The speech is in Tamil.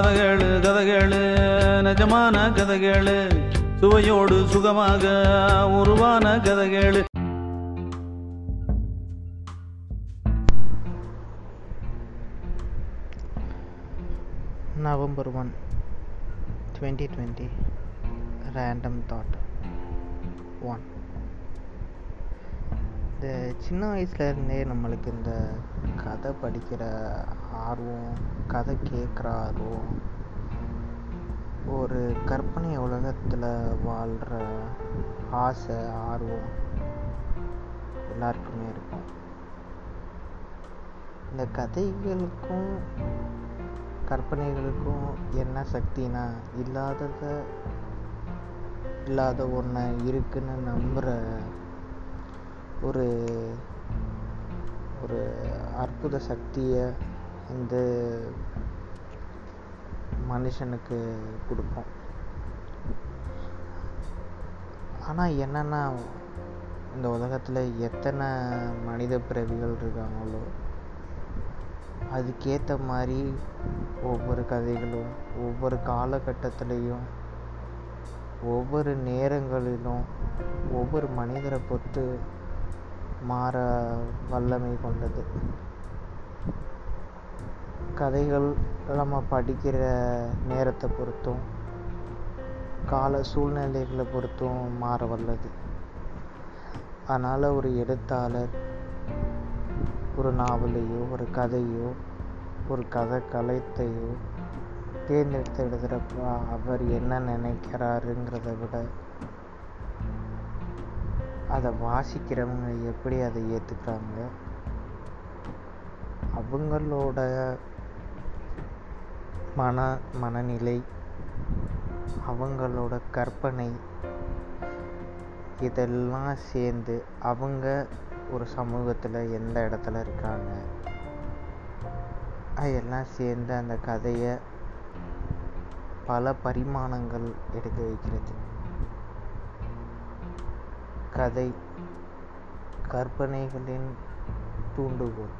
கதைகளு கதைகளு நிஜமான கதைகளு. சுவையோடு சுகமாக உருவான கதைகளு. November one twenty twenty random thought one இந்த சின்ன வயசுலேருந்தே நம்மளுக்கு இந்த கதை படிக்கிற ஆர்வம் கதை கேட்குற ஆர்வம் ஒரு கற்பனை உலகத்தில் வாழ்கிற ஆசை ஆர்வம் எல்லாருக்குமே இருக்கும். இந்த கதைகளுக்கும் கற்பனைகளுக்கும் என்ன சக்தினா இல்லாதத இல்லாத ஒன்று இருக்குன்னு நம்புகிற ஒரு ஒரு அற்புத சக்தியை இந்த மனுஷனுக்கு கொடுக்கும். ஆனால் என்னென்னா இந்த உலகத்தில் எத்தனை மனித பிறவிகள் இருக்காங்களோ அதுக்கேற்ற மாதிரி ஒவ்வொரு கதைகளும் ஒவ்வொரு காலகட்டத்திலையும் ஒவ்வொரு நேரங்களிலும் ஒவ்வொரு மனிதரை பொறுத்து மாற வல்லமை கொண்டது. கதைகள் நம்ம படிக்கிற நேரத்தை பொறுத்தும் கால சூழ்நிலைகளை பொறுத்தும் மாற வல்லது. அதனால் ஒரு எழுத்தாளர் ஒரு நாவலையோ ஒரு கதையோ ஒரு கதை கலைத்தையோ தேர்ந்தெடுத்து எழுதுகிறப்ப அவர் என்ன நினைக்கிறாருங்கிறத விட அதை வாசிக்கிறவங்க எப்படி அதை ஏற்றுக்கிறாங்க அவங்களோட மன மனநிலை அவங்களோட கற்பனை இதெல்லாம் சேர்ந்து அவங்க ஒரு சமூகத்தில் எந்த இடத்துல இருக்காங்க? அதெல்லாம் சேர்ந்து அந்த கதையை பல பரிமாணங்கள் எடுக்க வைக்கிறது. கதை கற்பனைகளின் தூண்டுகோல்.